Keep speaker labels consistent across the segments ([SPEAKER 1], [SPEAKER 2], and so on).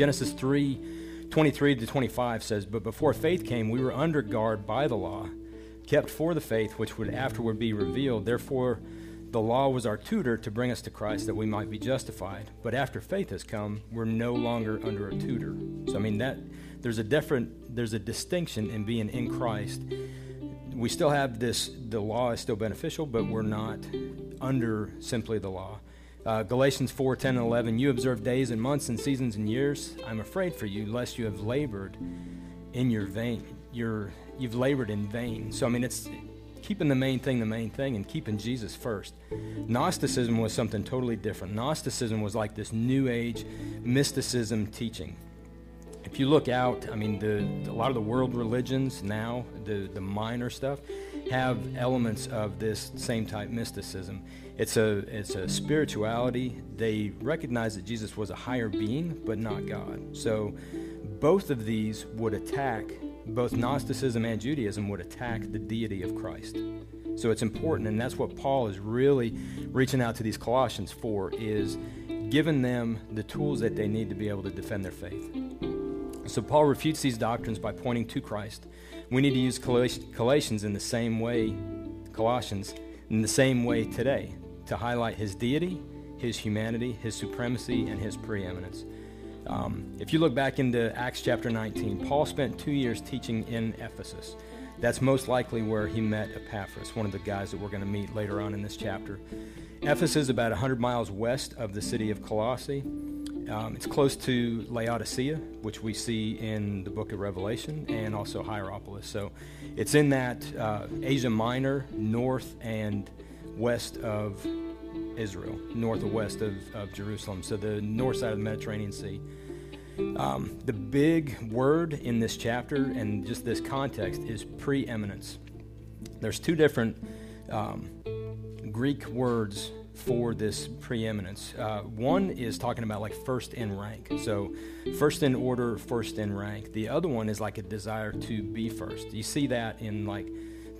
[SPEAKER 1] Genesis 3 23 to 25 says, But before faith came, we were under guard by the law, kept for the faith which would afterward be revealed. Therefore, the law was our tutor to bring us to Christ that we might be justified. But after faith has come, we're no longer under a tutor. So, I mean, that there's a different, there's a distinction in being in Christ. We still have this, the law is still beneficial, but we're not under simply the law. Uh, Galatians 4 10 and 11, you observe days and months and seasons and years. I'm afraid for you, lest you have labored in your vain. You're, you've labored in vain. So, I mean, it's keeping the main thing the main thing and keeping Jesus first. Gnosticism was something totally different. Gnosticism was like this new age mysticism teaching. If you look out, I mean, the, a lot of the world religions now, the, the minor stuff, have elements of this same type mysticism. It's a, it's a spirituality. They recognize that Jesus was a higher being, but not God. So both of these would attack, both Gnosticism and Judaism would attack the deity of Christ. So it's important, and that's what Paul is really reaching out to these Colossians for, is giving them the tools that they need to be able to defend their faith. So Paul refutes these doctrines by pointing to Christ. We need to use Colossians in the same way, Colossians, in the same way today, to highlight his deity, his humanity, his supremacy, and his preeminence. Um, if you look back into Acts chapter 19, Paul spent two years teaching in Ephesus. That's most likely where he met Epaphras, one of the guys that we're going to meet later on in this chapter. Ephesus is about 100 miles west of the city of Colossae. Um, it's close to Laodicea, which we see in the book of Revelation, and also Hierapolis. So it's in that uh, Asia Minor, north and west of Israel, north and west of, of Jerusalem. So the north side of the Mediterranean Sea. Um, the big word in this chapter and just this context is preeminence. There's two different um, Greek words for this preeminence. Uh, one is talking about like first in rank. So, first in order, first in rank. The other one is like a desire to be first. You see that in like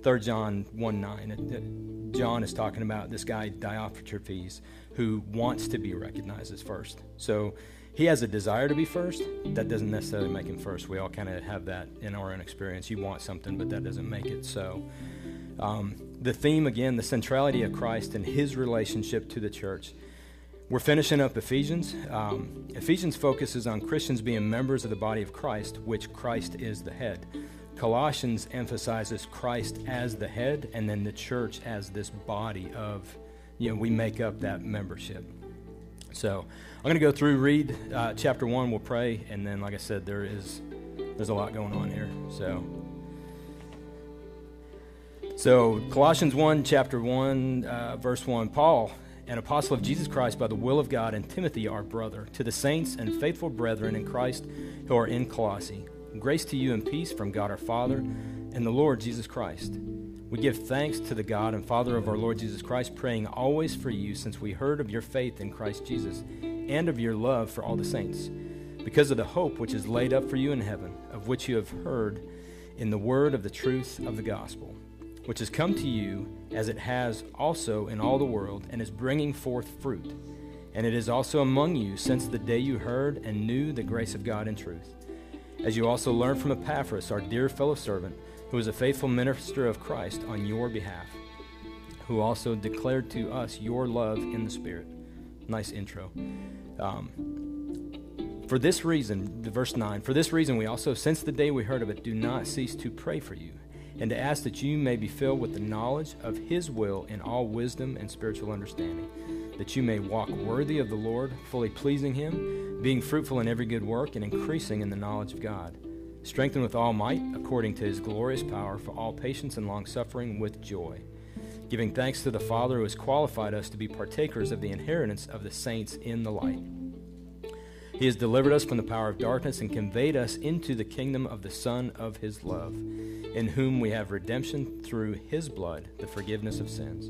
[SPEAKER 1] 3 John 1 9. John is talking about this guy, Diotrephes, who wants to be recognized as first. So, he has a desire to be first. That doesn't necessarily make him first. We all kind of have that in our own experience. You want something, but that doesn't make it so. Um, the theme again, the centrality of Christ and his relationship to the church. We're finishing up Ephesians. Um, Ephesians focuses on Christians being members of the body of Christ, which Christ is the head. Colossians emphasizes Christ as the head and then the church as this body of, you know, we make up that membership. So I'm going to go through, read uh, chapter one, we'll pray, and then, like I said, there is there's a lot going on here. So so, Colossians 1, chapter 1, uh, verse 1 Paul, an apostle of Jesus Christ by the will of God, and Timothy, our brother, to the saints and faithful brethren in Christ who are in Colossae. Grace to you and peace from God our Father and the Lord Jesus Christ. We give thanks to the God and Father of our Lord Jesus Christ, praying always for you, since we heard of your faith in Christ Jesus and of your love for all the saints, because of the hope which is laid up for you in heaven, of which you have heard in the word of the truth of the gospel which has come to you as it has also in all the world, and is bringing forth fruit. And it is also among you since the day you heard and knew the grace of God in truth. As you also learned from Epaphras, our dear fellow servant, who is a faithful minister of Christ on your behalf, who also declared to us your love in the Spirit. Nice intro. Um, for this reason, verse 9, for this reason we also, since the day we heard of it, do not cease to pray for you and to ask that you may be filled with the knowledge of His will in all wisdom and spiritual understanding, that you may walk worthy of the Lord, fully pleasing Him, being fruitful in every good work, and increasing in the knowledge of God, strengthened with all might, according to His glorious power, for all patience and long suffering with joy, giving thanks to the Father who has qualified us to be partakers of the inheritance of the saints in the light. He has delivered us from the power of darkness and conveyed us into the kingdom of the Son of His love in whom we have redemption through his blood, the forgiveness of sins.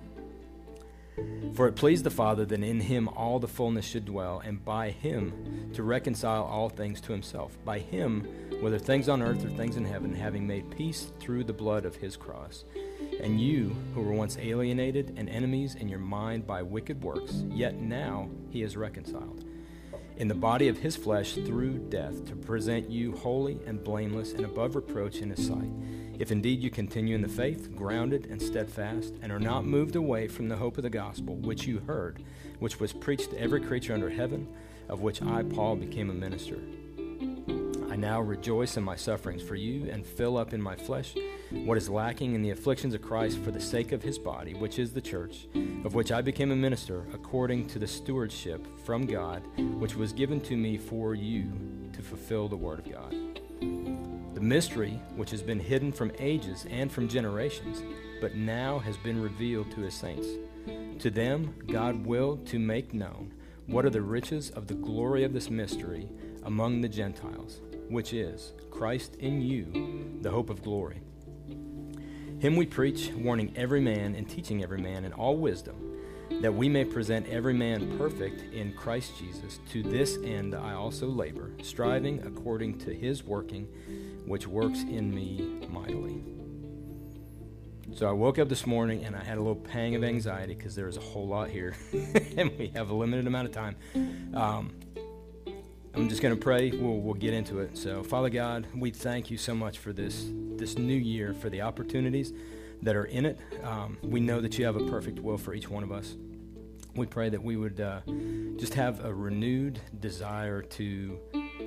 [SPEAKER 1] For it pleased the Father that in him all the fullness should dwell, and by him to reconcile all things to himself. By him, whether things on earth or things in heaven, having made peace through the blood of his cross. And you, who were once alienated and enemies in your mind by wicked works, yet now he is reconciled. In the body of his flesh through death, to present you holy and blameless and above reproach in his sight if indeed you continue in the faith, grounded and steadfast, and are not moved away from the hope of the gospel, which you heard, which was preached to every creature under heaven, of which I, Paul, became a minister. I now rejoice in my sufferings for you, and fill up in my flesh what is lacking in the afflictions of Christ for the sake of his body, which is the church, of which I became a minister according to the stewardship from God, which was given to me for you to fulfill the word of God the mystery which has been hidden from ages and from generations, but now has been revealed to his saints. To them God willed to make known what are the riches of the glory of this mystery among the Gentiles, which is Christ in you, the hope of glory. Him we preach, warning every man and teaching every man in all wisdom, that we may present every man perfect in Christ Jesus. To this end I also labor, striving according to his working which works in me mightily. So I woke up this morning and I had a little pang of anxiety because there was a whole lot here, and we have a limited amount of time. Um, I'm just going to pray. We'll, we'll get into it. So, Father God, we thank you so much for this this new year, for the opportunities that are in it. Um, we know that you have a perfect will for each one of us. We pray that we would uh, just have a renewed desire to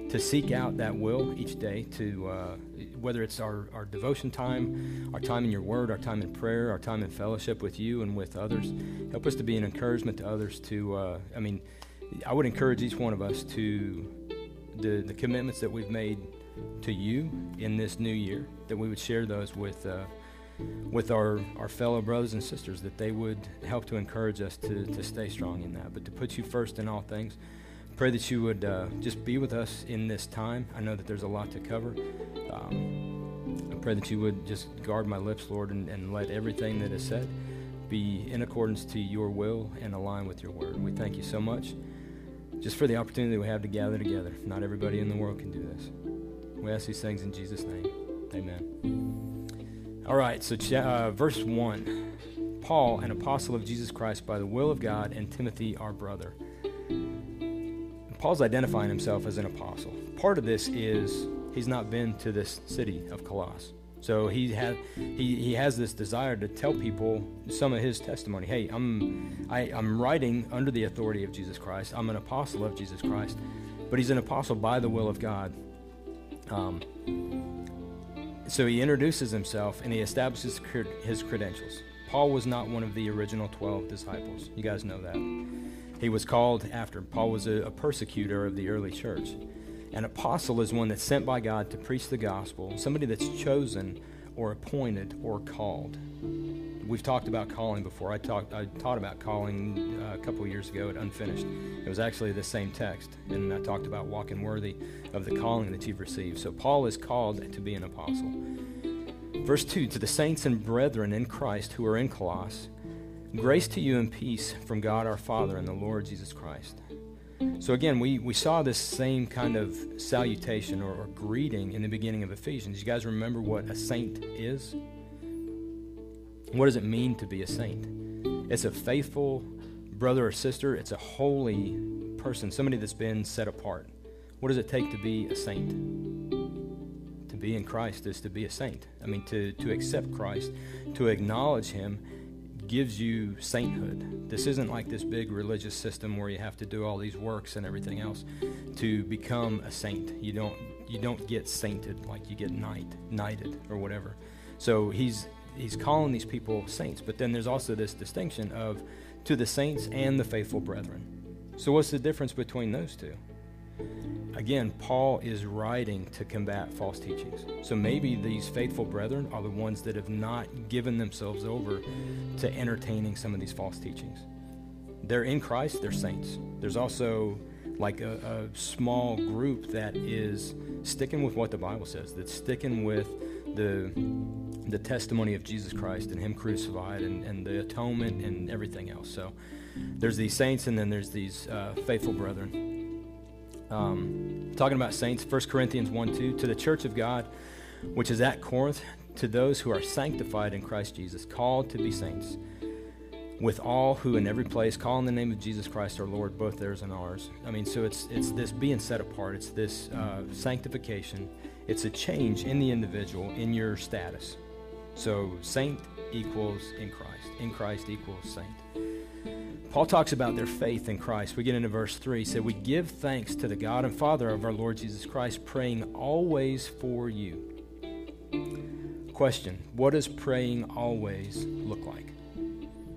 [SPEAKER 1] to seek out that will each day, to uh, whether it's our, our devotion time, our time in your word, our time in prayer, our time in fellowship with you and with others. Help us to be an encouragement to others. To, uh, I mean, I would encourage each one of us to the, the commitments that we've made to you in this new year, that we would share those with. Uh, with our, our fellow brothers and sisters, that they would help to encourage us to, to stay strong in that, but to put you first in all things. Pray that you would uh, just be with us in this time. I know that there's a lot to cover. Um, I pray that you would just guard my lips, Lord, and, and let everything that is said be in accordance to your will and align with your word. We thank you so much just for the opportunity we have to gather together. Not everybody in the world can do this. We ask these things in Jesus' name. Amen. All right, so uh, verse 1 Paul, an apostle of Jesus Christ by the will of God, and Timothy, our brother Paul's identifying himself as an apostle. Part of this is he's not been to this city of Colossus. So he had he, he has this desire to tell people some of his testimony. Hey, I'm I, I'm writing under the authority of Jesus Christ. I'm an apostle of Jesus Christ, but he's an apostle by the will of God. Um, so he introduces himself and he establishes his credentials. Paul was not one of the original 12 disciples. You guys know that. He was called after. Paul was a, a persecutor of the early church. An apostle is one that's sent by God to preach the gospel, somebody that's chosen or appointed or called. We've talked about calling before. I talked, I taught about calling uh, a couple years ago at Unfinished. It was actually the same text, and I talked about walking worthy of the calling that you've received. So Paul is called to be an apostle. Verse 2 To the saints and brethren in Christ who are in Colossus, Grace to you and peace from God our Father and the Lord Jesus Christ. So, again, we, we saw this same kind of salutation or, or greeting in the beginning of Ephesians. You guys remember what a saint is? What does it mean to be a saint? It's a faithful brother or sister, it's a holy person, somebody that's been set apart. What does it take to be a saint? To be in Christ is to be a saint. I mean, to, to accept Christ, to acknowledge Him, gives you sainthood. This isn't like this big religious system where you have to do all these works and everything else to become a saint. You don't you don't get sainted like you get knight, knighted or whatever. So he's he's calling these people saints, but then there's also this distinction of to the saints and the faithful brethren. So what's the difference between those two? Again, Paul is writing to combat false teachings. So maybe these faithful brethren are the ones that have not given themselves over to entertaining some of these false teachings. They're in Christ, they're saints. There's also like a, a small group that is sticking with what the Bible says, that's sticking with the the testimony of Jesus Christ and Him crucified and, and the atonement and everything else. So there's these saints and then there's these uh, faithful brethren. Um, talking about saints, 1 Corinthians 1 2, to the church of God, which is at Corinth, to those who are sanctified in Christ Jesus, called to be saints with all who in every place call in the name of Jesus Christ our Lord, both theirs and ours. I mean, so it's it's this being set apart. It's this uh, sanctification. It's a change in the individual in your status. So saint equals in Christ. In Christ equals saint. Paul talks about their faith in Christ. We get into verse 3. He said, We give thanks to the God and Father of our Lord Jesus Christ, praying always for you. Question What does praying always look like?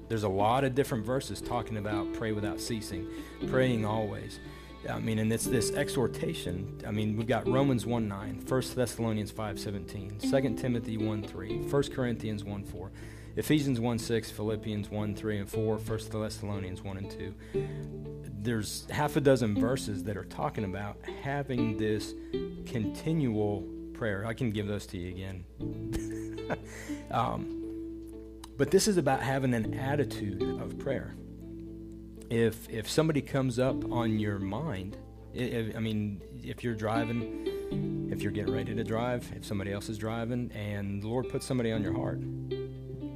[SPEAKER 1] There's a lot of different verses talking about pray without ceasing, praying always. I mean, and it's this exhortation. I mean, we've got Romans 1 9, 1 Thessalonians 5 17, 2 Timothy 1 3, 1 Corinthians 1 4, Ephesians 1 6, Philippians 1 3 and 4, 1 Thessalonians 1 and 2. There's half a dozen verses that are talking about having this continual prayer. I can give those to you again. um, but this is about having an attitude of prayer. If if somebody comes up on your mind, if, I mean, if you're driving, if you're getting ready to drive, if somebody else is driving, and the Lord puts somebody on your heart,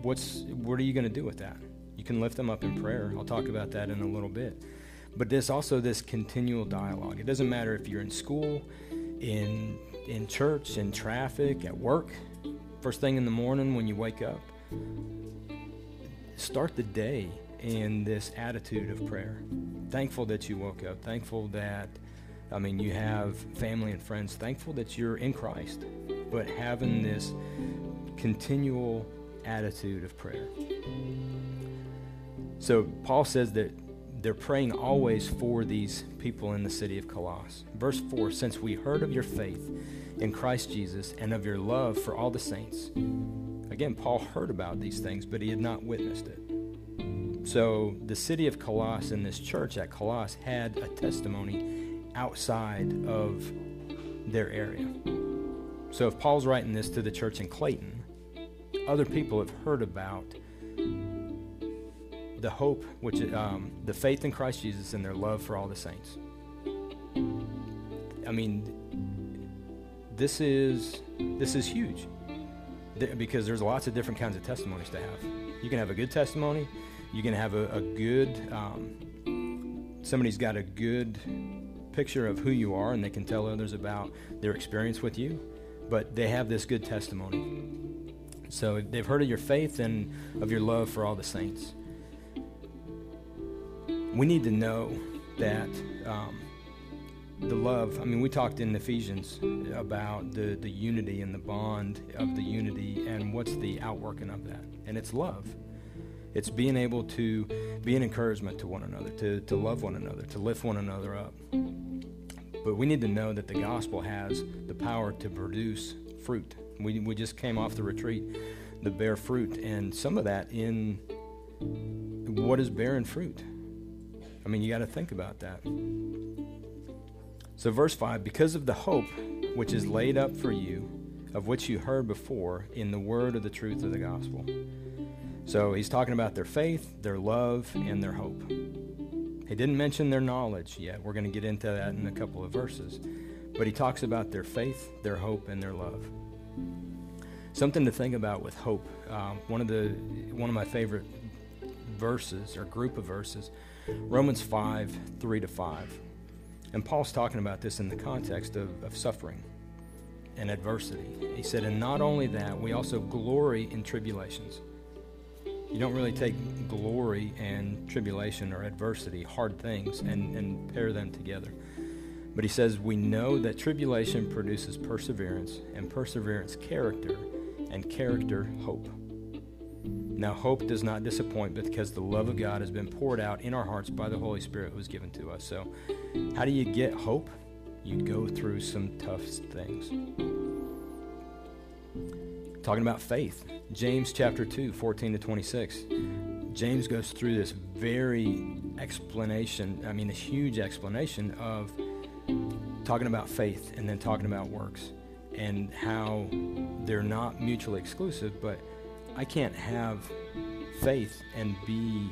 [SPEAKER 1] what's what are you going to do with that? You can lift them up in prayer. I'll talk about that in a little bit. But this also this continual dialogue. It doesn't matter if you're in school, in in church, in traffic, at work, first thing in the morning when you wake up start the day in this attitude of prayer. Thankful that you woke up. Thankful that, I mean, you have family and friends. Thankful that you're in Christ, but having this continual attitude of prayer. So Paul says that they're praying always for these people in the city of Colossus. Verse 4 Since we heard of your faith in Christ Jesus and of your love for all the saints, Again, Paul heard about these things, but he had not witnessed it. So the city of Colossus and this church at Colossus had a testimony outside of their area. So if Paul's writing this to the church in Clayton, other people have heard about the hope, which um, the faith in Christ Jesus and their love for all the saints. I mean, this is this is huge because there's lots of different kinds of testimonies to have. You can have a good testimony. You can have a, a good, um, somebody's got a good picture of who you are and they can tell others about their experience with you, but they have this good testimony. So they've heard of your faith and of your love for all the saints. We need to know that um, the love. I mean, we talked in Ephesians about the, the unity and the bond of the unity and what's the outworking of that. And it's love. It's being able to be an encouragement to one another, to, to love one another, to lift one another up. But we need to know that the gospel has the power to produce fruit. We, we just came off the retreat, the bear fruit, and some of that in what is bearing fruit. I mean, you got to think about that. So, verse 5 Because of the hope which is laid up for you, of which you heard before in the word of the truth of the gospel. So, he's talking about their faith, their love, and their hope. He didn't mention their knowledge yet. We're going to get into that in a couple of verses. But he talks about their faith, their hope, and their love. Something to think about with hope. Um, one of the one of my favorite verses or group of verses, Romans 5, 3 to 5. And Paul's talking about this in the context of, of suffering and adversity. He said, And not only that, we also glory in tribulations. You don't really take glory and tribulation or adversity, hard things, and, and pair them together. But he says, We know that tribulation produces perseverance, and perseverance, character, and character, hope. Now, hope does not disappoint because the love of God has been poured out in our hearts by the Holy Spirit who was given to us. So, how do you get hope? You go through some tough things. Talking about faith, James chapter 2, 14 to 26. James goes through this very explanation, I mean, a huge explanation of talking about faith and then talking about works and how they're not mutually exclusive, but I can't have faith and be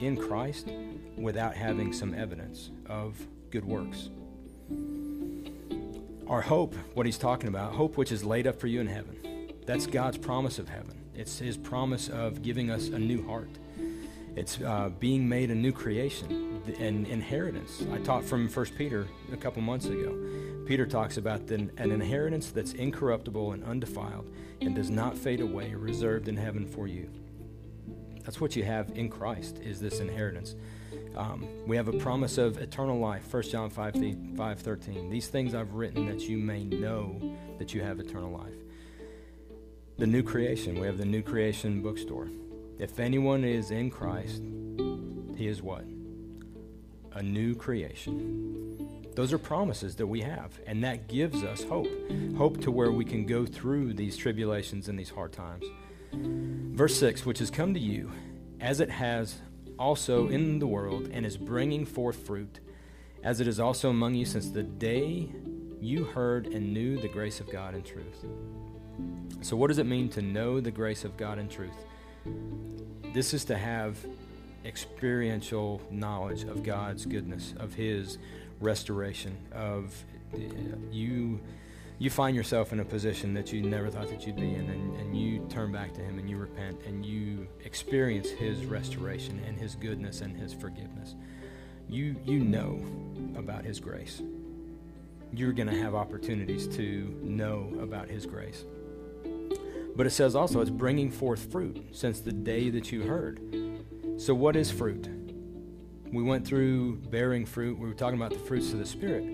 [SPEAKER 1] in Christ without having some evidence of good works. Our hope, what he's talking about, hope which is laid up for you in heaven. That's God's promise of heaven. It's his promise of giving us a new heart. It's uh, being made a new creation, an inheritance. I taught from 1 Peter a couple months ago. Peter talks about the, an inheritance that's incorruptible and undefiled and does not fade away, reserved in heaven for you. That's what you have in Christ, is this inheritance. Um, we have a promise of eternal life, 1 John 5, 5 13. These things I've written that you may know that you have eternal life. The new creation, we have the new creation bookstore. If anyone is in Christ, he is what? A new creation. Those are promises that we have, and that gives us hope. Hope to where we can go through these tribulations and these hard times. Verse 6 Which has come to you, as it has also in the world, and is bringing forth fruit, as it is also among you since the day you heard and knew the grace of God in truth. So, what does it mean to know the grace of God in truth? This is to have experiential knowledge of God's goodness, of His restoration, of uh, you. You find yourself in a position that you never thought that you'd be in, and, and you turn back to Him and you repent and you experience His restoration and His goodness and His forgiveness. You, you know about His grace. You're going to have opportunities to know about His grace. But it says also it's bringing forth fruit since the day that you heard. So, what is fruit? We went through bearing fruit. We were talking about the fruits of the Spirit.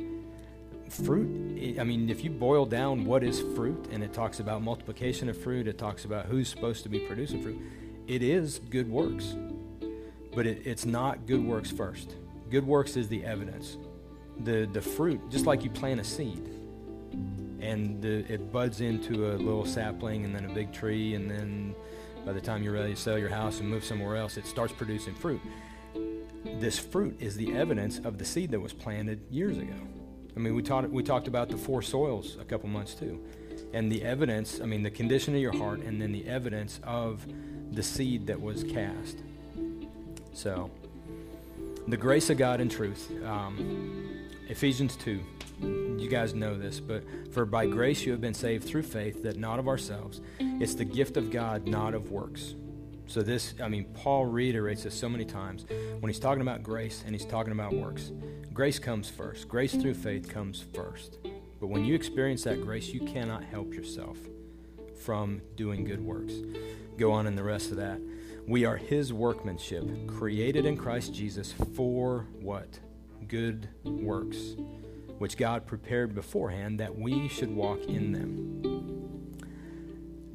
[SPEAKER 1] Fruit, I mean, if you boil down what is fruit, and it talks about multiplication of fruit, it talks about who's supposed to be producing fruit, it is good works. But it, it's not good works first. Good works is the evidence. The, the fruit, just like you plant a seed, and the, it buds into a little sapling and then a big tree and then by the time you're ready to sell your house and move somewhere else it starts producing fruit. This fruit is the evidence of the seed that was planted years ago. I mean we talked we talked about the four soils a couple months too. And the evidence i mean the condition of your heart and then the evidence of the seed that was cast. So the grace of god and truth um, ephesians 2 you guys know this, but for by grace you have been saved through faith, that not of ourselves. It's the gift of God, not of works. So, this, I mean, Paul reiterates this so many times when he's talking about grace and he's talking about works. Grace comes first, grace through faith comes first. But when you experience that grace, you cannot help yourself from doing good works. Go on in the rest of that. We are his workmanship, created in Christ Jesus for what? Good works which God prepared beforehand that we should walk in them.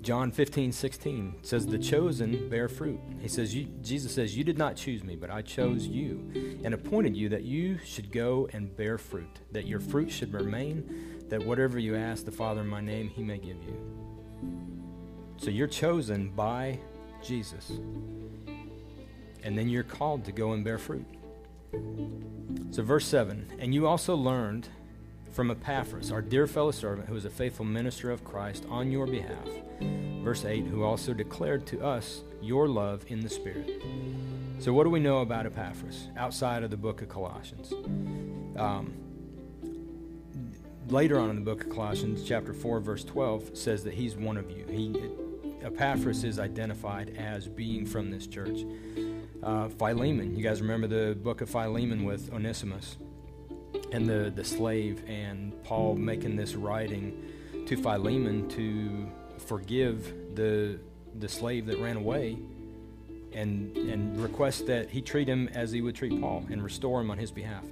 [SPEAKER 1] John 15, 16 says, The chosen bear fruit. He says, Jesus says, You did not choose me, but I chose you and appointed you that you should go and bear fruit, that your fruit should remain, that whatever you ask the Father in my name, he may give you. So you're chosen by Jesus. And then you're called to go and bear fruit. So, verse 7 And you also learned from Epaphras, our dear fellow servant, who is a faithful minister of Christ on your behalf. Verse 8 Who also declared to us your love in the Spirit. So, what do we know about Epaphras outside of the book of Colossians? Um, later on in the book of Colossians, chapter 4, verse 12, says that he's one of you. He, Epaphras is identified as being from this church. Uh, Philemon, you guys remember the book of Philemon with Onesimus and the, the slave, and Paul making this writing to Philemon to forgive the, the slave that ran away and, and request that he treat him as he would treat Paul and restore him on his behalf.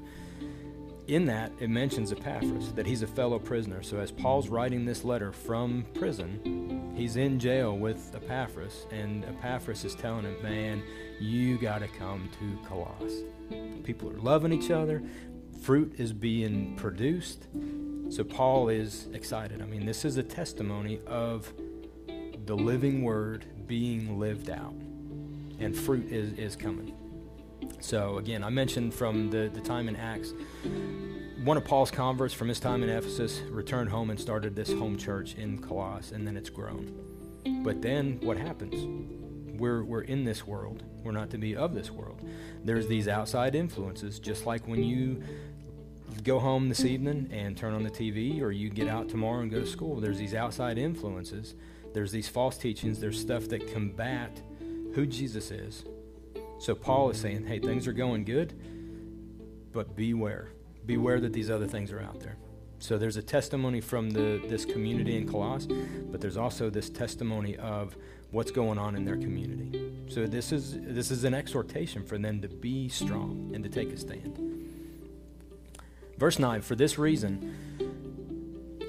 [SPEAKER 1] In that, it mentions Epaphras, that he's a fellow prisoner. So, as Paul's writing this letter from prison, he's in jail with Epaphras, and Epaphras is telling him, Man, you got to come to Colossus. People are loving each other, fruit is being produced. So, Paul is excited. I mean, this is a testimony of the living word being lived out. and fruit is, is coming. So, again, I mentioned from the, the time in Acts, one of Paul's converts from his time in Ephesus returned home and started this home church in Colossus, and then it's grown. But then what happens? We're, we're in this world. We're not to be of this world. There's these outside influences, just like when you go home this evening and turn on the TV, or you get out tomorrow and go to school. There's these outside influences. There's these false teachings. There's stuff that combat who Jesus is. So Paul is saying, hey, things are going good, but beware beware that these other things are out there. So there's a testimony from the this community in Colossus, but there's also this testimony of what's going on in their community. So this is this is an exhortation for them to be strong and to take a stand. Verse 9, for this reason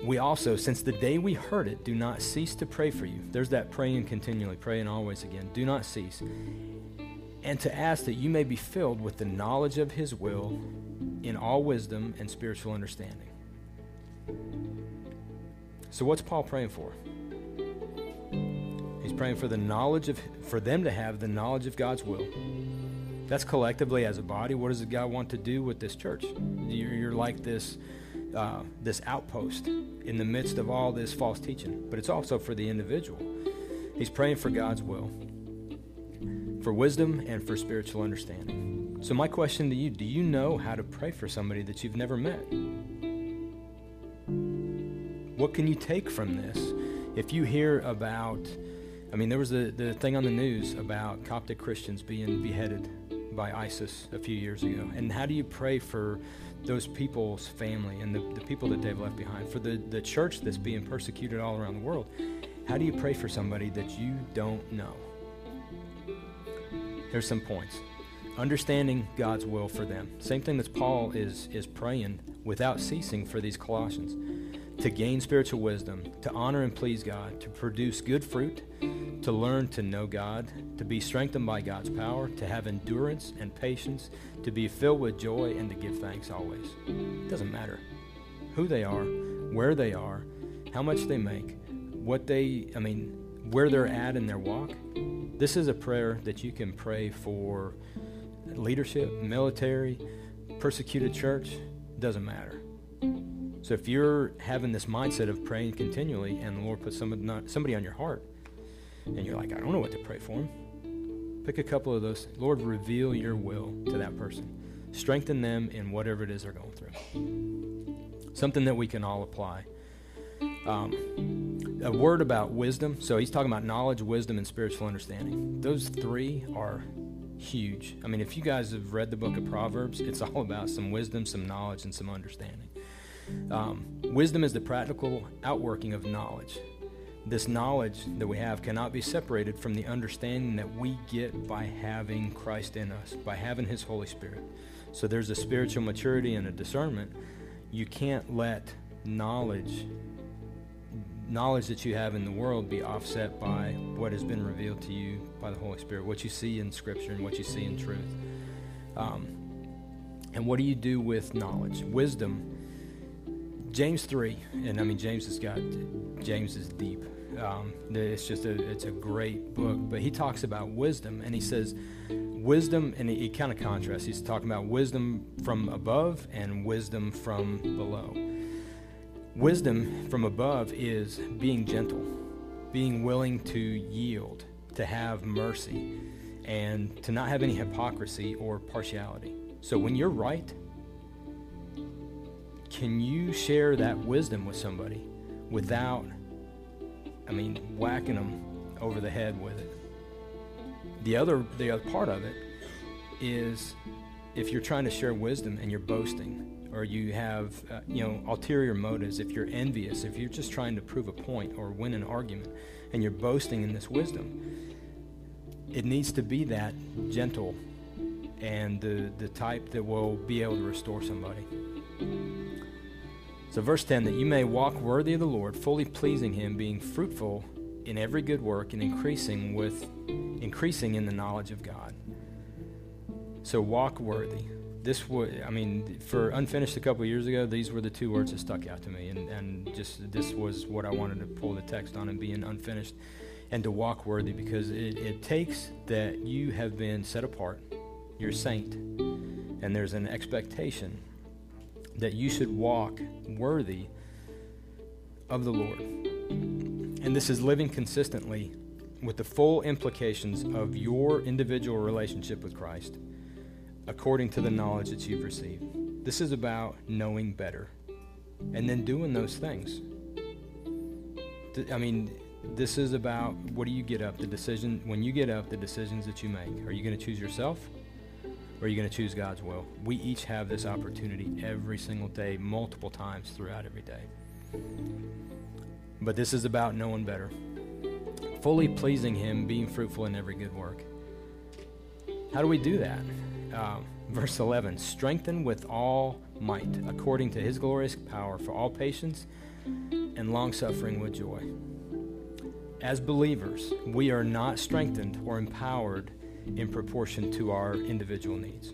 [SPEAKER 1] we also, since the day we heard it, do not cease to pray for you. There's that praying continually, praying always again. Do not cease. And to ask that you may be filled with the knowledge of his will in all wisdom and spiritual understanding. So what's Paul praying for? He's praying for the knowledge of for them to have the knowledge of God's will. That's collectively as a body. What does God want to do with this church? You're, you're like this uh, this outpost in the midst of all this false teaching, but it's also for the individual. He's praying for God's will, for wisdom, and for spiritual understanding. So, my question to you do you know how to pray for somebody that you've never met? What can you take from this? If you hear about, I mean, there was the, the thing on the news about Coptic Christians being beheaded by ISIS a few years ago. And how do you pray for those people's family and the, the people that they've left behind? For the, the church that's being persecuted all around the world, how do you pray for somebody that you don't know? Here's some points understanding God's will for them. Same thing that Paul is is praying without ceasing for these Colossians to gain spiritual wisdom, to honor and please God, to produce good fruit, to learn to know God, to be strengthened by God's power, to have endurance and patience, to be filled with joy and to give thanks always. It doesn't matter who they are, where they are, how much they make, what they, I mean, where they're at in their walk. This is a prayer that you can pray for leadership, military, persecuted church, doesn't matter. So if you're having this mindset of praying continually and the Lord puts somebody, somebody on your heart and you're like, I don't know what to pray for pick a couple of those. Lord, reveal your will to that person. Strengthen them in whatever it is they're going through. Something that we can all apply. Um, a word about wisdom. So he's talking about knowledge, wisdom, and spiritual understanding. Those three are huge. I mean, if you guys have read the book of Proverbs, it's all about some wisdom, some knowledge, and some understanding. Um, wisdom is the practical outworking of knowledge. This knowledge that we have cannot be separated from the understanding that we get by having Christ in us, by having His Holy Spirit. So there's a spiritual maturity and a discernment. You can't let knowledge knowledge that you have in the world be offset by what has been revealed to you by the Holy Spirit, what you see in Scripture and what you see in truth. Um, and what do you do with knowledge? Wisdom. James 3, and I mean, James has got, James is deep. Um, it's just a, it's a great book, but he talks about wisdom and he says, wisdom, and he, he kind of contrasts. He's talking about wisdom from above and wisdom from below. Wisdom from above is being gentle, being willing to yield, to have mercy, and to not have any hypocrisy or partiality. So when you're right, can you share that wisdom with somebody without, I mean, whacking them over the head with it? The other, the other part of it is if you're trying to share wisdom and you're boasting, or you have uh, you know ulterior motives if you're envious if you're just trying to prove a point or win an argument and you're boasting in this wisdom it needs to be that gentle and the, the type that will be able to restore somebody so verse 10 that you may walk worthy of the lord fully pleasing him being fruitful in every good work and increasing with increasing in the knowledge of god. So walk worthy. This would i mean for unfinished a couple years ago these were the two words that stuck out to me. And, and just this was what i wanted to pull the text on and being unfinished and to walk worthy because it, it takes that you have been set apart, you're a saint, and there's an expectation that you should walk worthy of the Lord. And this is living consistently with the full implications of your individual relationship with Christ according to the knowledge that you've received. This is about knowing better and then doing those things. I mean, this is about what do you get up? The decision, when you get up, the decisions that you make. Are you going to choose yourself or are you going to choose God's will? We each have this opportunity every single day, multiple times throughout every day. But this is about knowing better, fully pleasing Him, being fruitful in every good work. How do we do that? Uh, verse 11 strengthen with all might, according to His glorious power, for all patience and long suffering with joy. As believers, we are not strengthened or empowered in proportion to our individual needs.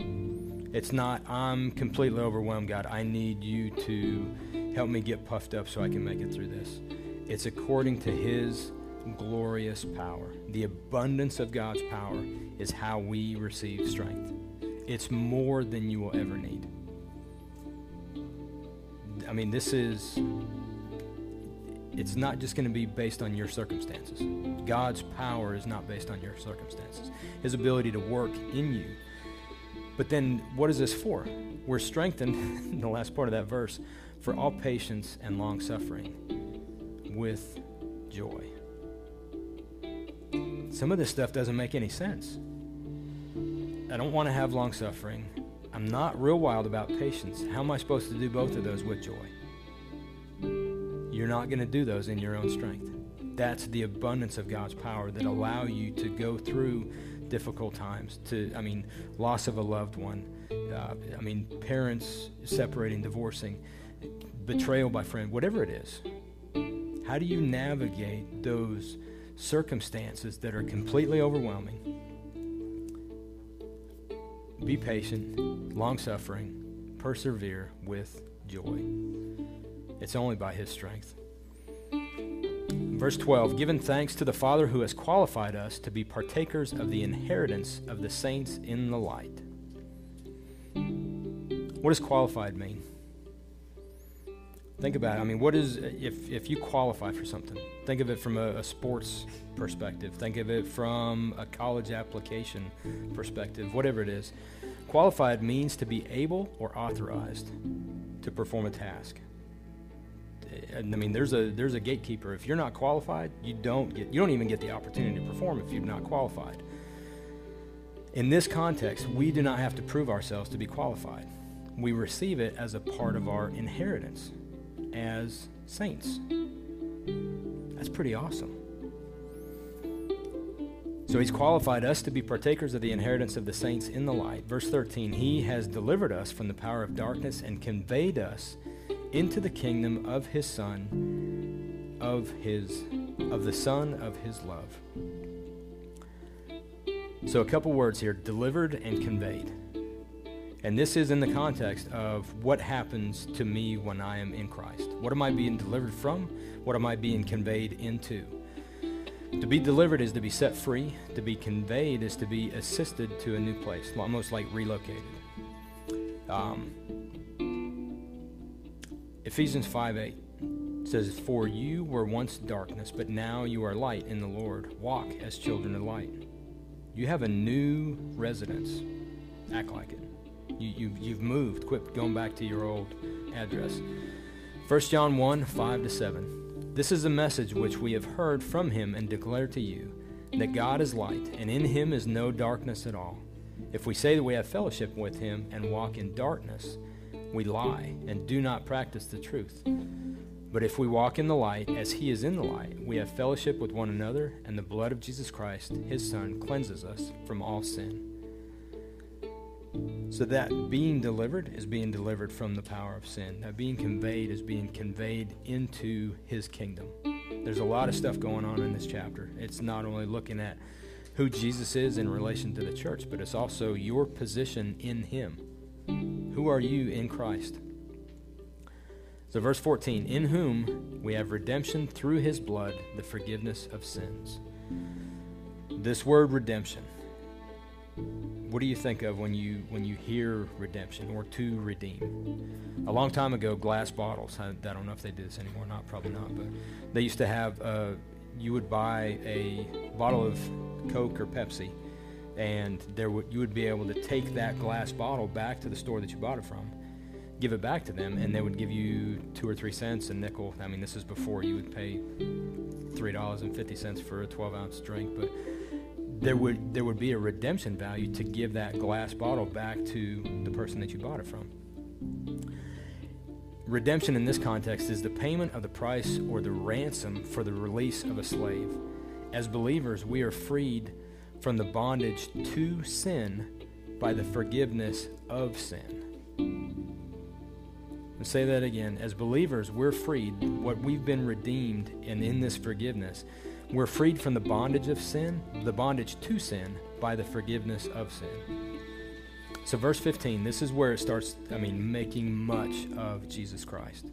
[SPEAKER 1] It's not, I'm completely overwhelmed, God. I need you to help me get puffed up so I can make it through this. It's according to His glorious power. The abundance of God's power is how we receive strength. It's more than you will ever need. I mean, this is it's not just going to be based on your circumstances. God's power is not based on your circumstances. His ability to work in you. But then, what is this for? We're strengthened, in the last part of that verse, for all patience and long suffering with joy. Some of this stuff doesn't make any sense. I don't want to have long suffering. I'm not real wild about patience. How am I supposed to do both of those with joy? You're not going to do those in your own strength. That's the abundance of God's power that allow you to go through difficult times. To, I mean, loss of a loved one. Uh, I mean, parents separating, divorcing, betrayal by friend, whatever it is. How do you navigate those circumstances that are completely overwhelming? Be patient, long suffering, persevere with joy. It's only by His strength. Verse 12 Given thanks to the Father who has qualified us to be partakers of the inheritance of the saints in the light. What does qualified mean? Think about it. I mean, what is, if, if you qualify for something, think of it from a, a sports perspective, think of it from a college application perspective, whatever it is. Qualified means to be able or authorized to perform a task. I mean, there's a there's a gatekeeper. If you're not qualified, you don't get you don't even get the opportunity to perform if you're not qualified. In this context, we do not have to prove ourselves to be qualified. We receive it as a part of our inheritance as saints. That's pretty awesome. So he's qualified us to be partakers of the inheritance of the saints in the light. Verse 13, he has delivered us from the power of darkness and conveyed us into the kingdom of his son of his of the son of his love. So a couple words here, delivered and conveyed. And this is in the context of what happens to me when I am in Christ. What am I being delivered from? What am I being conveyed into? To be delivered is to be set free. To be conveyed is to be assisted to a new place, almost like relocated. Um, Ephesians 5 8 says, For you were once darkness, but now you are light in the Lord. Walk as children of light. You have a new residence. Act like it. You, you've, you've moved. Quit going back to your old address. 1 John 1 5 to 7. This is a message which we have heard from him and declare to you that God is light, and in him is no darkness at all. If we say that we have fellowship with him and walk in darkness, we lie and do not practice the truth. But if we walk in the light as he is in the light, we have fellowship with one another, and the blood of Jesus Christ, his Son, cleanses us from all sin. So that being delivered is being delivered from the power of sin. That being conveyed is being conveyed into his kingdom. There's a lot of stuff going on in this chapter. It's not only looking at who Jesus is in relation to the church, but it's also your position in him. Who are you in Christ? So, verse 14, in whom we have redemption through his blood, the forgiveness of sins. This word redemption. What do you think of when you when you hear redemption or to redeem? A long time ago, glass bottles. I, I don't know if they do this anymore. Not probably not, but they used to have. Uh, you would buy a bottle of Coke or Pepsi, and there would you would be able to take that glass bottle back to the store that you bought it from, give it back to them, and they would give you two or three cents, a nickel. I mean, this is before you would pay three dollars and fifty cents for a twelve ounce drink, but there would there would be a redemption value to give that glass bottle back to the person that you bought it from. Redemption in this context is the payment of the price or the ransom for the release of a slave. As believers, we are freed from the bondage to sin by the forgiveness of sin. I'll say that again. As believers, we're freed. What we've been redeemed, and in this forgiveness, we're freed from the bondage of sin, the bondage to sin, by the forgiveness of sin. So, verse 15, this is where it starts, I mean, making much of Jesus Christ.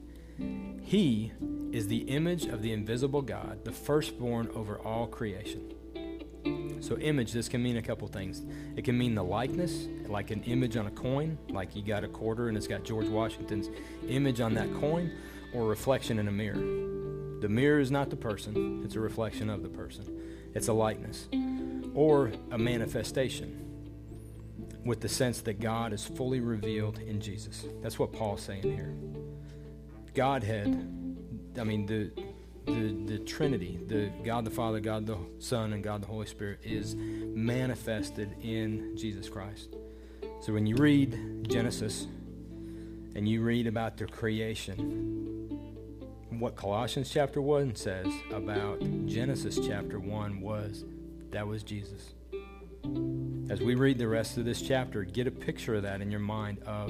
[SPEAKER 1] He is the image of the invisible God, the firstborn over all creation. So, image, this can mean a couple things. It can mean the likeness, like an image on a coin, like you got a quarter and it's got George Washington's image on that coin, or reflection in a mirror. The mirror is not the person, it's a reflection of the person, it's a likeness, or a manifestation with the sense that God is fully revealed in Jesus. That's what Paul's saying here. Godhead, I mean, the, the, the Trinity, the God the Father, God the Son, and God the Holy Spirit is manifested in Jesus Christ. So when you read Genesis and you read about the creation, what Colossians chapter 1 says about Genesis chapter 1 was that was Jesus. As we read the rest of this chapter, get a picture of that in your mind of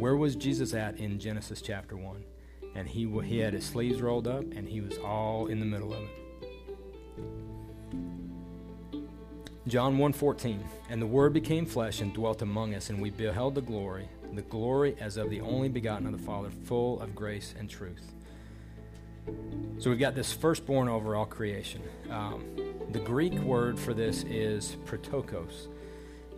[SPEAKER 1] where was Jesus at in Genesis chapter 1? And he, he had his sleeves rolled up and he was all in the middle of it. John 1:14 And the word became flesh and dwelt among us and we beheld the glory the glory as of the only begotten of the Father full of grace and truth. So we've got this firstborn over all creation. Um, the Greek word for this is prototokos.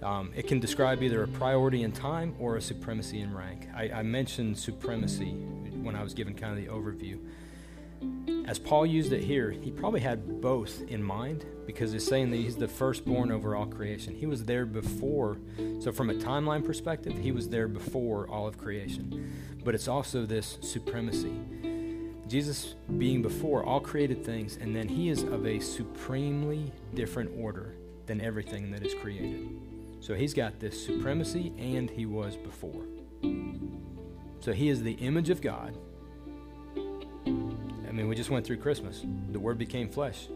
[SPEAKER 1] Um, it can describe either a priority in time or a supremacy in rank. I, I mentioned supremacy when I was given kind of the overview. As Paul used it here, he probably had both in mind because he's saying that he's the firstborn over all creation. He was there before, so from a timeline perspective, he was there before all of creation. But it's also this supremacy. Jesus being before all created things, and then he is of a supremely different order than everything that is created. So he's got this supremacy, and he was before. So he is the image of God. I mean, we just went through Christmas. The Word became flesh.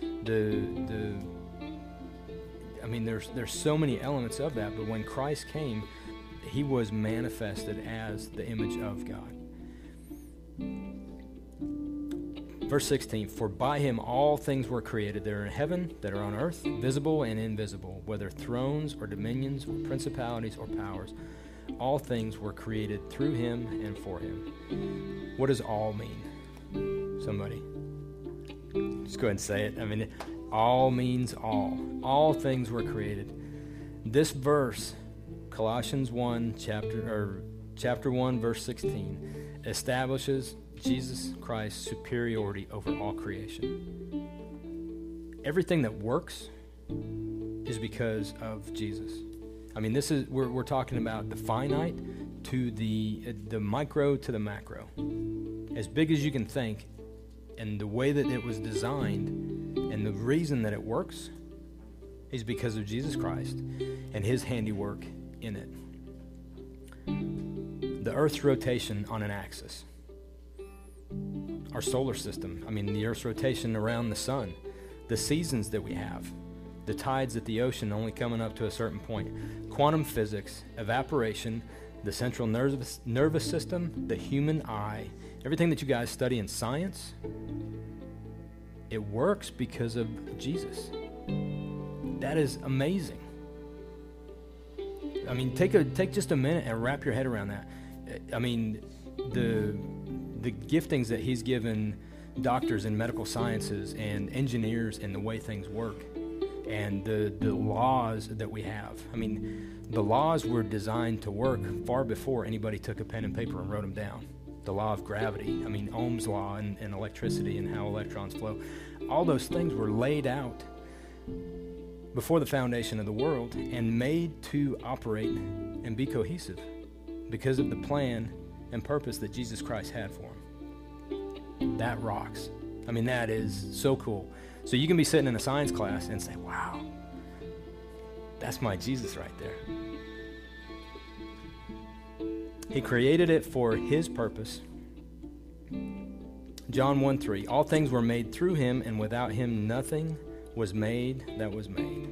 [SPEAKER 1] The the I mean, there's there's so many elements of that, but when Christ came, he was manifested as the image of God. Verse 16 For by him all things were created that are in heaven, that are on earth, visible and invisible, whether thrones or dominions or principalities or powers. All things were created through him and for him. What does all mean? Somebody. Just go ahead and say it. I mean, all means all. All things were created. This verse, Colossians 1, chapter, or chapter 1, verse 16, establishes Jesus Christ's superiority over all creation. Everything that works is because of Jesus. I mean, this is we're, we're talking about the finite to the the micro to the macro. As big as you can think, and the way that it was designed, and the reason that it works is because of Jesus Christ and His handiwork in it. The Earth's rotation on an axis our solar system. I mean, the Earth's rotation around the sun, the seasons that we have, the tides at the ocean only coming up to a certain point, quantum physics, evaporation, the central nervous, nervous system, the human eye, everything that you guys study in science, it works because of Jesus. That is amazing. I mean, take a take just a minute and wrap your head around that. I mean, the the giftings that he's given doctors in medical sciences and engineers in the way things work and the, the laws that we have. I mean, the laws were designed to work far before anybody took a pen and paper and wrote them down. The law of gravity, I mean, Ohm's law and, and electricity and how electrons flow, all those things were laid out before the foundation of the world and made to operate and be cohesive because of the plan and purpose that Jesus Christ had for them. That rocks. I mean, that is so cool. So you can be sitting in a science class and say, wow, that's my Jesus right there. He created it for his purpose. John 1 3 All things were made through him, and without him nothing was made that was made.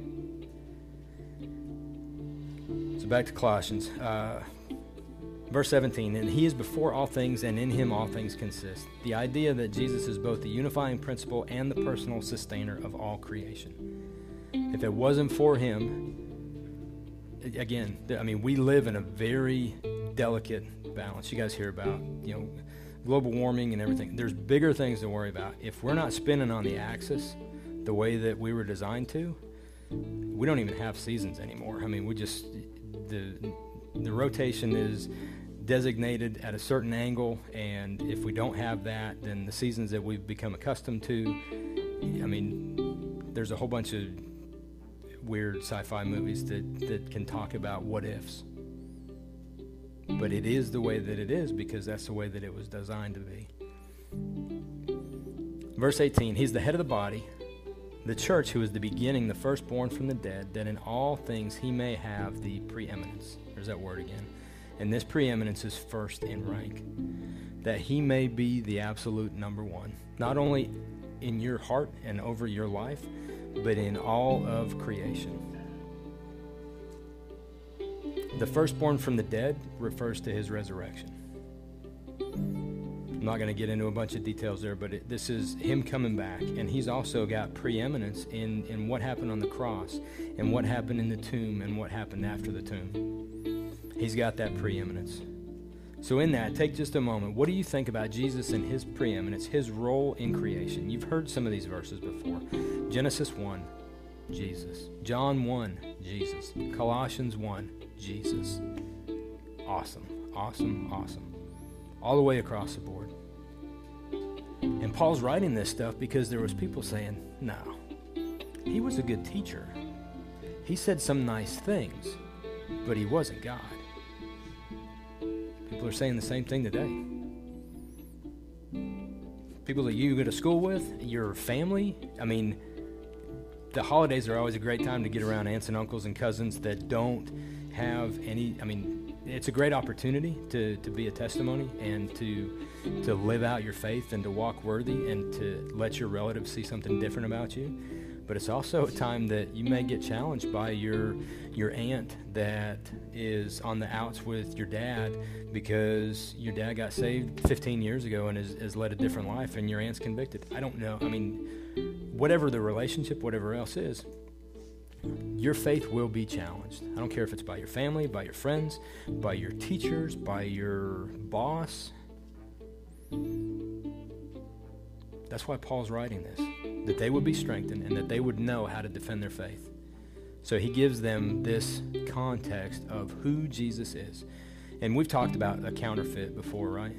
[SPEAKER 1] So back to Colossians. Uh, verse 17, and he is before all things, and in him all things consist. The idea that Jesus is both the unifying principle and the personal sustainer of all creation. If it wasn't for him, again, I mean, we live in a very delicate balance. You guys hear about, you know, global warming and everything. There's bigger things to worry about. If we're not spinning on the axis, the way that we were designed to, we don't even have seasons anymore. I mean, we just the the rotation is designated at a certain angle, and if we don't have that, then the seasons that we've become accustomed to, I mean, there's a whole bunch of weird sci-fi movies that that can talk about what ifs. But it is the way that it is because that's the way that it was designed to be. Verse 18 He's the head of the body, the church, who is the beginning, the firstborn from the dead, that in all things he may have the preeminence. There's that word again. And this preeminence is first in rank, that he may be the absolute number one, not only in your heart and over your life, but in all of creation. The firstborn from the dead refers to his resurrection. I'm not going to get into a bunch of details there, but it, this is him coming back, and he's also got preeminence in, in what happened on the cross, and what happened in the tomb, and what happened after the tomb. He's got that preeminence. So, in that, take just a moment. What do you think about Jesus and his preeminence, his role in creation? You've heard some of these verses before Genesis 1, Jesus. John 1, Jesus. Colossians 1, Jesus. Awesome, awesome, awesome all the way across the board. And Paul's writing this stuff because there was people saying, "No, he was a good teacher. He said some nice things, but he wasn't God." People are saying the same thing today. People that you go to school with, your family. I mean, the holidays are always a great time to get around aunts and uncles and cousins that don't have any. I mean, it's a great opportunity to, to be a testimony and to to live out your faith and to walk worthy and to let your relatives see something different about you. But it's also a time that you may get challenged by your your aunt that is on the outs with your dad because your dad got saved 15 years ago and has, has led a different life and your aunt's convicted. I don't know. I mean, whatever the relationship, whatever else is, your faith will be challenged. I don't care if it's by your family, by your friends, by your teachers, by your boss. That's why Paul's writing this, that they would be strengthened and that they would know how to defend their faith. So he gives them this context of who Jesus is. And we've talked about a counterfeit before, right?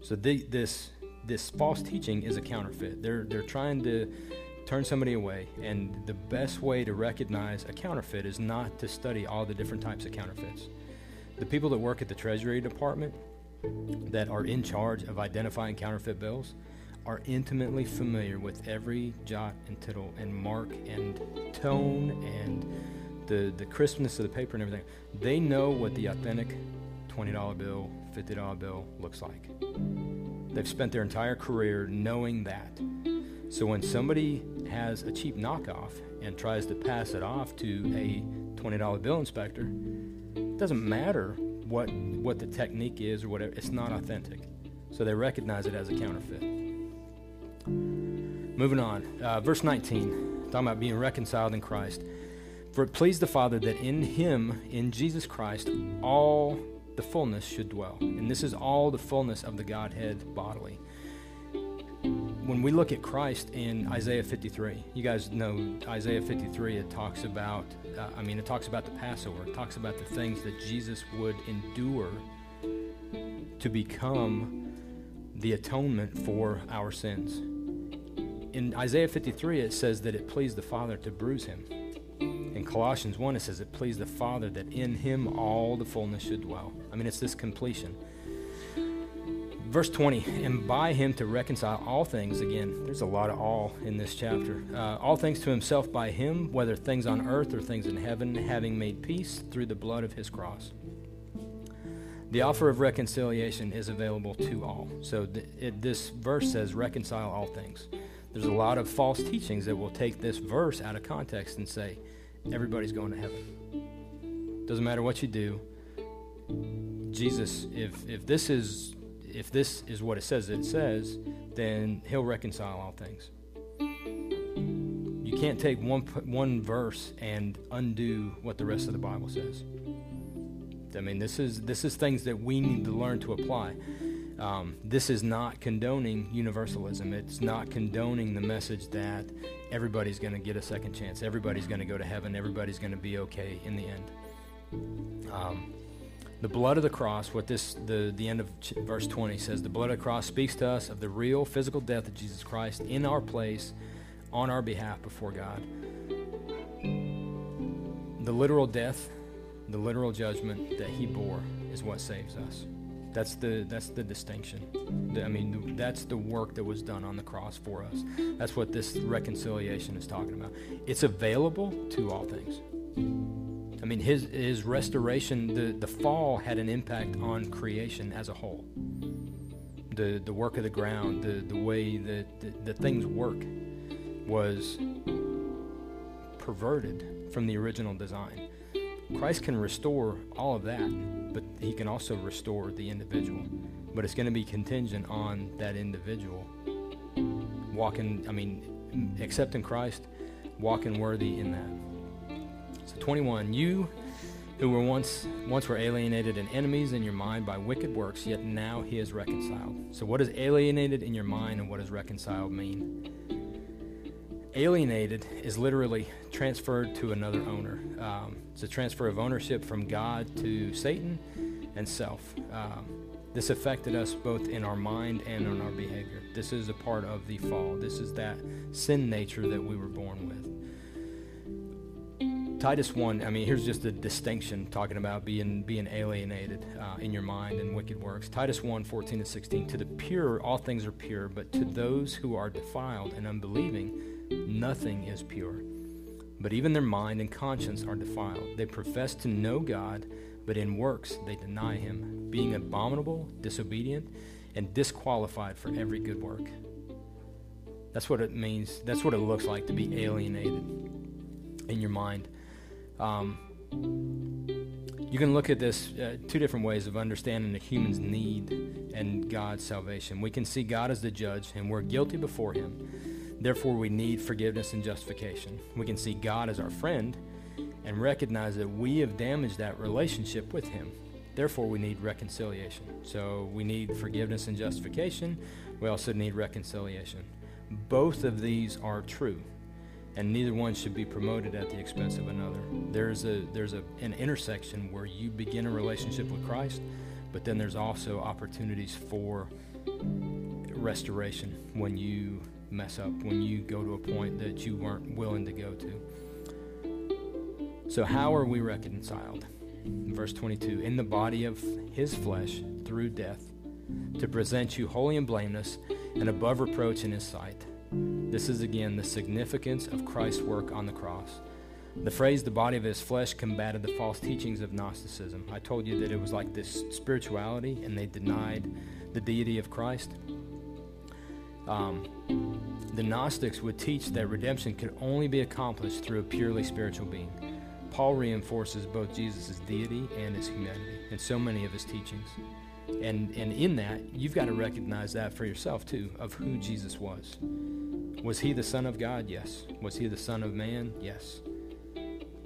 [SPEAKER 1] So the, this this false teaching is a counterfeit. They're they're trying to turn somebody away. And the best way to recognize a counterfeit is not to study all the different types of counterfeits. The people that work at the Treasury Department that are in charge of identifying counterfeit bills are intimately familiar with every jot and tittle and mark and tone and the, the crispness of the paper and everything. They know what the authentic $20 bill, $50 bill looks like. They've spent their entire career knowing that. So when somebody has a cheap knockoff and tries to pass it off to a $20 bill inspector, it doesn't matter what what the technique is or whatever. It's not authentic. So they recognize it as a counterfeit. Moving on, uh, verse 19, talking about being reconciled in Christ. For it pleased the Father that in Him, in Jesus Christ, all the fullness should dwell. And this is all the fullness of the Godhead bodily when we look at Christ in Isaiah 53, you guys know Isaiah 53, it talks about, uh, I mean, it talks about the Passover. It talks about the things that Jesus would endure to become the atonement for our sins. In Isaiah 53, it says that it pleased the Father to bruise him. In Colossians 1, it says it pleased the Father that in him all the fullness should dwell. I mean, it's this completion. Verse 20, and by him to reconcile all things. Again, there's a lot of all in this chapter. Uh, all things to himself by him, whether things on earth or things in heaven, having made peace through the blood of his cross. The offer of reconciliation is available to all. So th- it, this verse says, reconcile all things. There's a lot of false teachings that will take this verse out of context and say, everybody's going to heaven. Doesn't matter what you do. Jesus, if, if this is if this is what it says it says, then he'll reconcile all things. You can't take one one verse and undo what the rest of the Bible says. I mean, this is this is things that we need to learn to apply. Um, this is not condoning universalism. It's not condoning the message that everybody's going to get a second chance. Everybody's going to go to heaven. Everybody's going to be okay in the end. Um, the blood of the cross, what this the the end of verse 20 says, the blood of the cross speaks to us of the real physical death of Jesus Christ in our place, on our behalf before God. The literal death, the literal judgment that He bore, is what saves us. That's the that's the distinction. I mean, that's the work that was done on the cross for us. That's what this reconciliation is talking about. It's available to all things. I mean, his, his restoration, the, the fall had an impact on creation as a whole. The, the work of the ground, the, the way that the, the things work was perverted from the original design. Christ can restore all of that, but he can also restore the individual. But it's going to be contingent on that individual walking, I mean, accepting Christ, walking worthy in that. So 21, you who were once once were alienated and enemies in your mind by wicked works, yet now he is reconciled. So what does alienated in your mind and what does reconciled mean? Alienated is literally transferred to another owner. Um, it's a transfer of ownership from God to Satan and self. Um, this affected us both in our mind and in our behavior. This is a part of the fall. This is that sin nature that we were born with. Titus 1, I mean, here's just a distinction talking about being being alienated uh, in your mind and wicked works. Titus 1, 14 to 16. To the pure, all things are pure, but to those who are defiled and unbelieving, nothing is pure. But even their mind and conscience are defiled. They profess to know God, but in works they deny him, being abominable, disobedient, and disqualified for every good work. That's what it means. That's what it looks like to be alienated in your mind. Um, you can look at this uh, two different ways of understanding the human's need and God's salvation. We can see God as the judge, and we're guilty before Him. Therefore, we need forgiveness and justification. We can see God as our friend and recognize that we have damaged that relationship with Him. Therefore, we need reconciliation. So, we need forgiveness and justification. We also need reconciliation. Both of these are true and neither one should be promoted at the expense of another. There's a there's a, an intersection where you begin a relationship with Christ, but then there's also opportunities for restoration when you mess up, when you go to a point that you weren't willing to go to. So how are we reconciled? Verse 22, in the body of his flesh through death, to present you holy and blameless and above reproach in his sight. This is again the significance of Christ's work on the cross. The phrase the body of his flesh combated the false teachings of Gnosticism. I told you that it was like this spirituality and they denied the deity of Christ. Um, the Gnostics would teach that redemption could only be accomplished through a purely spiritual being. Paul reinforces both Jesus' deity and his humanity in so many of his teachings. And, and in that, you've got to recognize that for yourself too, of who Jesus was. Was he the Son of God? Yes. Was he the Son of Man? Yes.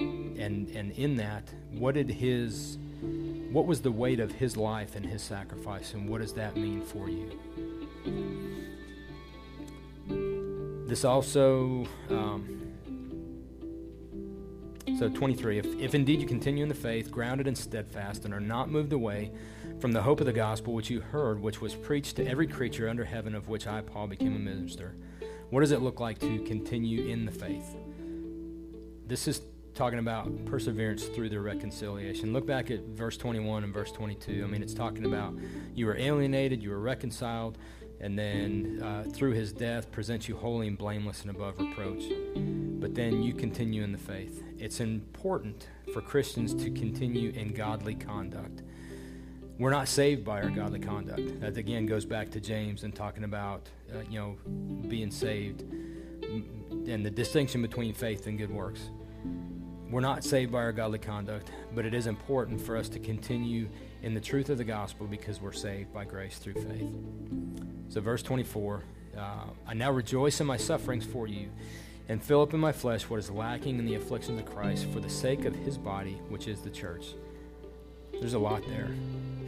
[SPEAKER 1] And, and in that, what did his what was the weight of his life and his sacrifice and what does that mean for you this also, um, so 23, if, if indeed you continue in the faith, grounded and steadfast, and are not moved away from the hope of the gospel which you heard, which was preached to every creature under heaven, of which I, Paul, became a minister. What does it look like to continue in the faith? This is talking about perseverance through the reconciliation. Look back at verse 21 and verse 22. I mean, it's talking about you were alienated, you were reconciled, and then uh, through his death presents you holy and blameless and above reproach. But then you continue in the faith. It's important for Christians to continue in godly conduct. We're not saved by our godly conduct. That again goes back to James and talking about, uh, you know, being saved and the distinction between faith and good works. We're not saved by our godly conduct, but it is important for us to continue in the truth of the gospel because we're saved by grace through faith. So, verse 24 uh, I now rejoice in my sufferings for you and fill up in my flesh what is lacking in the afflictions of Christ for the sake of his body, which is the church. There's a lot there,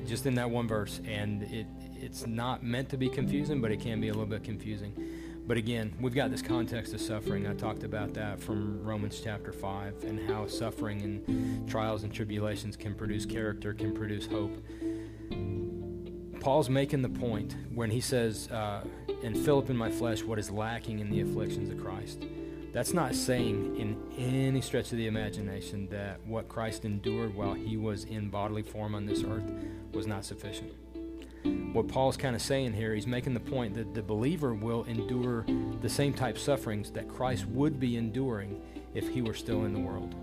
[SPEAKER 1] just in that one verse, and it, it's not meant to be confusing, but it can be a little bit confusing. But again, we've got this context of suffering. I talked about that from Romans chapter 5 and how suffering and trials and tribulations can produce character, can produce hope. Paul's making the point when he says, uh, and fill up in my flesh what is lacking in the afflictions of Christ. That's not saying in any stretch of the imagination that what Christ endured while he was in bodily form on this earth was not sufficient what Paul's kind of saying here, he's making the point that the believer will endure the same type sufferings that Christ would be enduring if he were still in the world.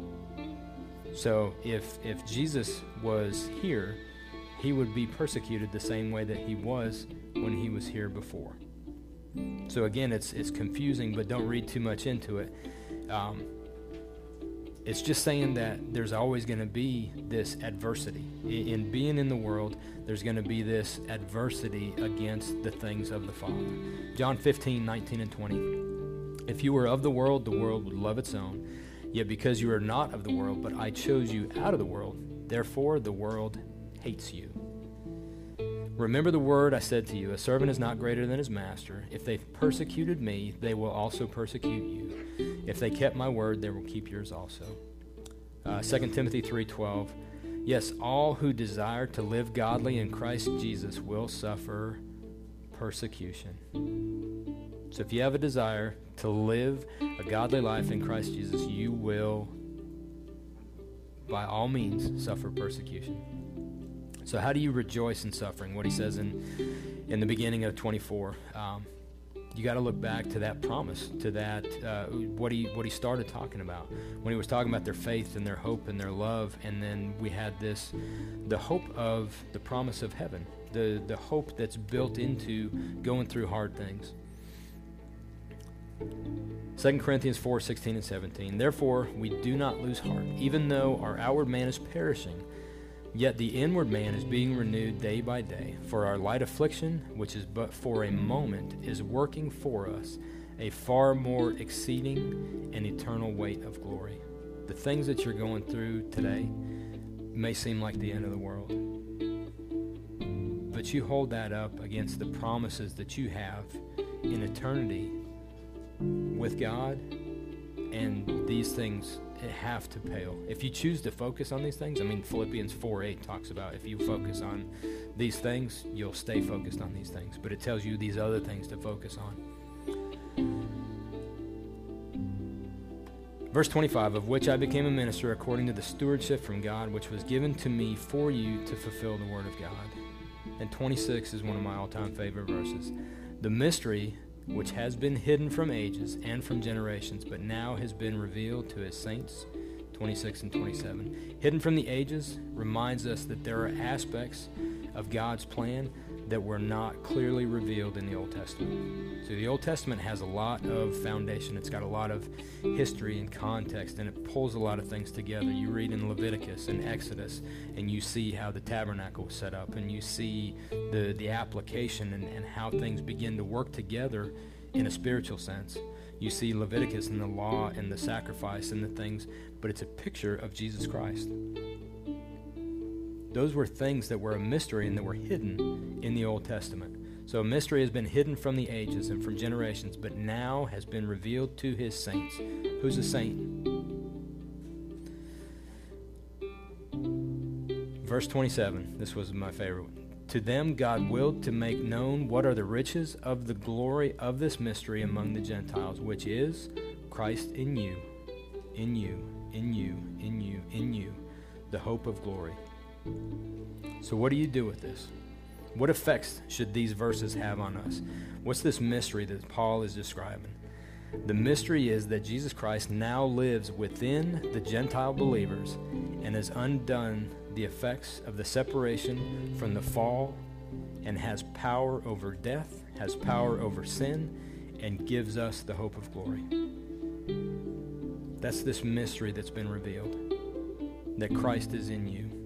[SPEAKER 1] So if if Jesus was here, he would be persecuted the same way that he was when he was here before. So again, it's it's confusing, but don't read too much into it. Um, it's just saying that there's always going to be this adversity. In being in the world, there's going to be this adversity against the things of the Father. John 15, 19, and 20. If you were of the world, the world would love its own. Yet because you are not of the world, but I chose you out of the world, therefore the world hates you. Remember the word I said to you A servant is not greater than his master. If they've persecuted me, they will also persecute you. If they kept my word, they will keep yours also. Uh, 2 Timothy 3:12 Yes, all who desire to live godly in Christ Jesus will suffer persecution. So if you have a desire to live a godly life in Christ Jesus, you will by all means suffer persecution. So, how do you rejoice in suffering? What he says in, in the beginning of 24. Um, you got to look back to that promise, to that uh, what he what he started talking about when he was talking about their faith and their hope and their love, and then we had this, the hope of the promise of heaven, the the hope that's built into going through hard things. 2 Corinthians 4 16 and 17. Therefore, we do not lose heart, even though our outward man is perishing Yet the inward man is being renewed day by day, for our light affliction, which is but for a moment, is working for us a far more exceeding and eternal weight of glory. The things that you're going through today may seem like the end of the world. But you hold that up against the promises that you have in eternity with God, and these things have to pale. If you choose to focus on these things, I mean, Philippians 4 8 talks about if you focus on these things, you'll stay focused on these things. But it tells you these other things to focus on. Verse 25, of which I became a minister according to the stewardship from God, which was given to me for you to fulfill the word of God. And 26 is one of my all time favorite verses. The mystery which has been hidden from ages and from generations, but now has been revealed to his saints. 26 and 27. Hidden from the ages reminds us that there are aspects of God's plan that were not clearly revealed in the Old Testament. So the Old Testament has a lot of foundation. It's got a lot of history and context, and it pulls a lot of things together. You read in Leviticus and Exodus, and you see how the tabernacle was set up, and you see the, the application and, and how things begin to work together in a spiritual sense. You see Leviticus and the law and the sacrifice and the things, but it's a picture of Jesus Christ. Those were things that were a mystery and that were hidden in the Old Testament. So a mystery has been hidden from the ages and from generations, but now has been revealed to his saints. Who's a saint? Verse 27, this was my favorite one. To them God willed to make known what are the riches of the glory of this mystery among the Gentiles, which is Christ in you, in you, in you, in you, in you, the hope of glory. So, what do you do with this? What effects should these verses have on us? What's this mystery that Paul is describing? The mystery is that Jesus Christ now lives within the Gentile believers and has undone the effects of the separation from the fall and has power over death, has power over sin, and gives us the hope of glory. That's this mystery that's been revealed that Christ is in you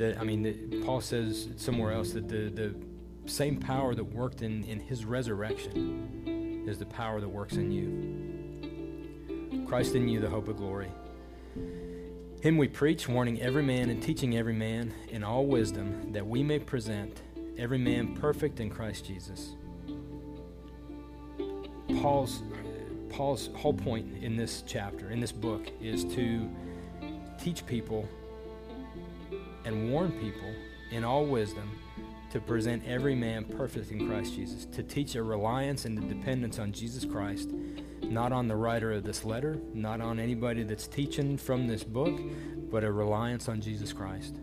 [SPEAKER 1] that I mean, that Paul says somewhere else that the, the same power that worked in, in his resurrection is the power that works in you. Christ in you, the hope of glory. Him we preach, warning every man and teaching every man in all wisdom, that we may present every man perfect in Christ Jesus. Paul's Paul's whole point in this chapter, in this book, is to teach people and warn people in all wisdom to present every man perfect in Christ Jesus, to teach a reliance and a dependence on Jesus Christ, not on the writer of this letter, not on anybody that's teaching from this book, but a reliance on Jesus Christ.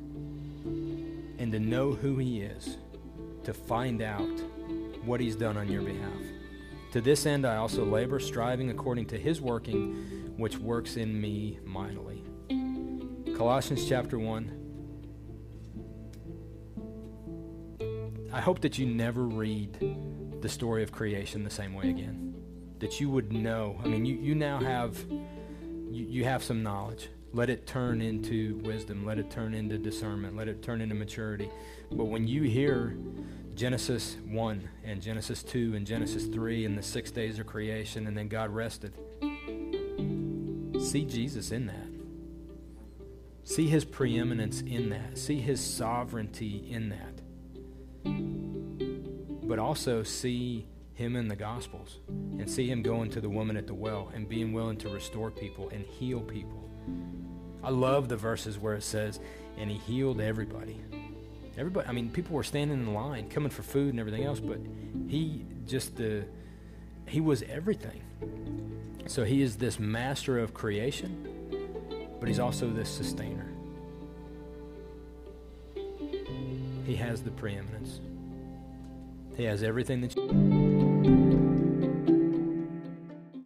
[SPEAKER 1] And to know who He is, to find out what He's done on your behalf. To this end, I also labor, striving according to His working, which works in me mightily. Colossians chapter 1 I hope that you never read the story of creation the same way again. That you would know. I mean, you, you now have you, you have some knowledge. Let it turn into wisdom. Let it turn into discernment. Let it turn into maturity. But when you hear Genesis 1 and Genesis 2 and Genesis 3 and the six days of creation and then God rested, see Jesus in that. See his preeminence in that. See his sovereignty in that but also see him in the Gospels and see him going to the woman at the well and being willing to restore people and heal people. I love the verses where it says, and he healed everybody. Everybody, I mean, people were standing in line, coming for food and everything else, but he just the, he was everything. So he is this master of creation, but he's also this sustainer. He has the preeminence. He has everything that you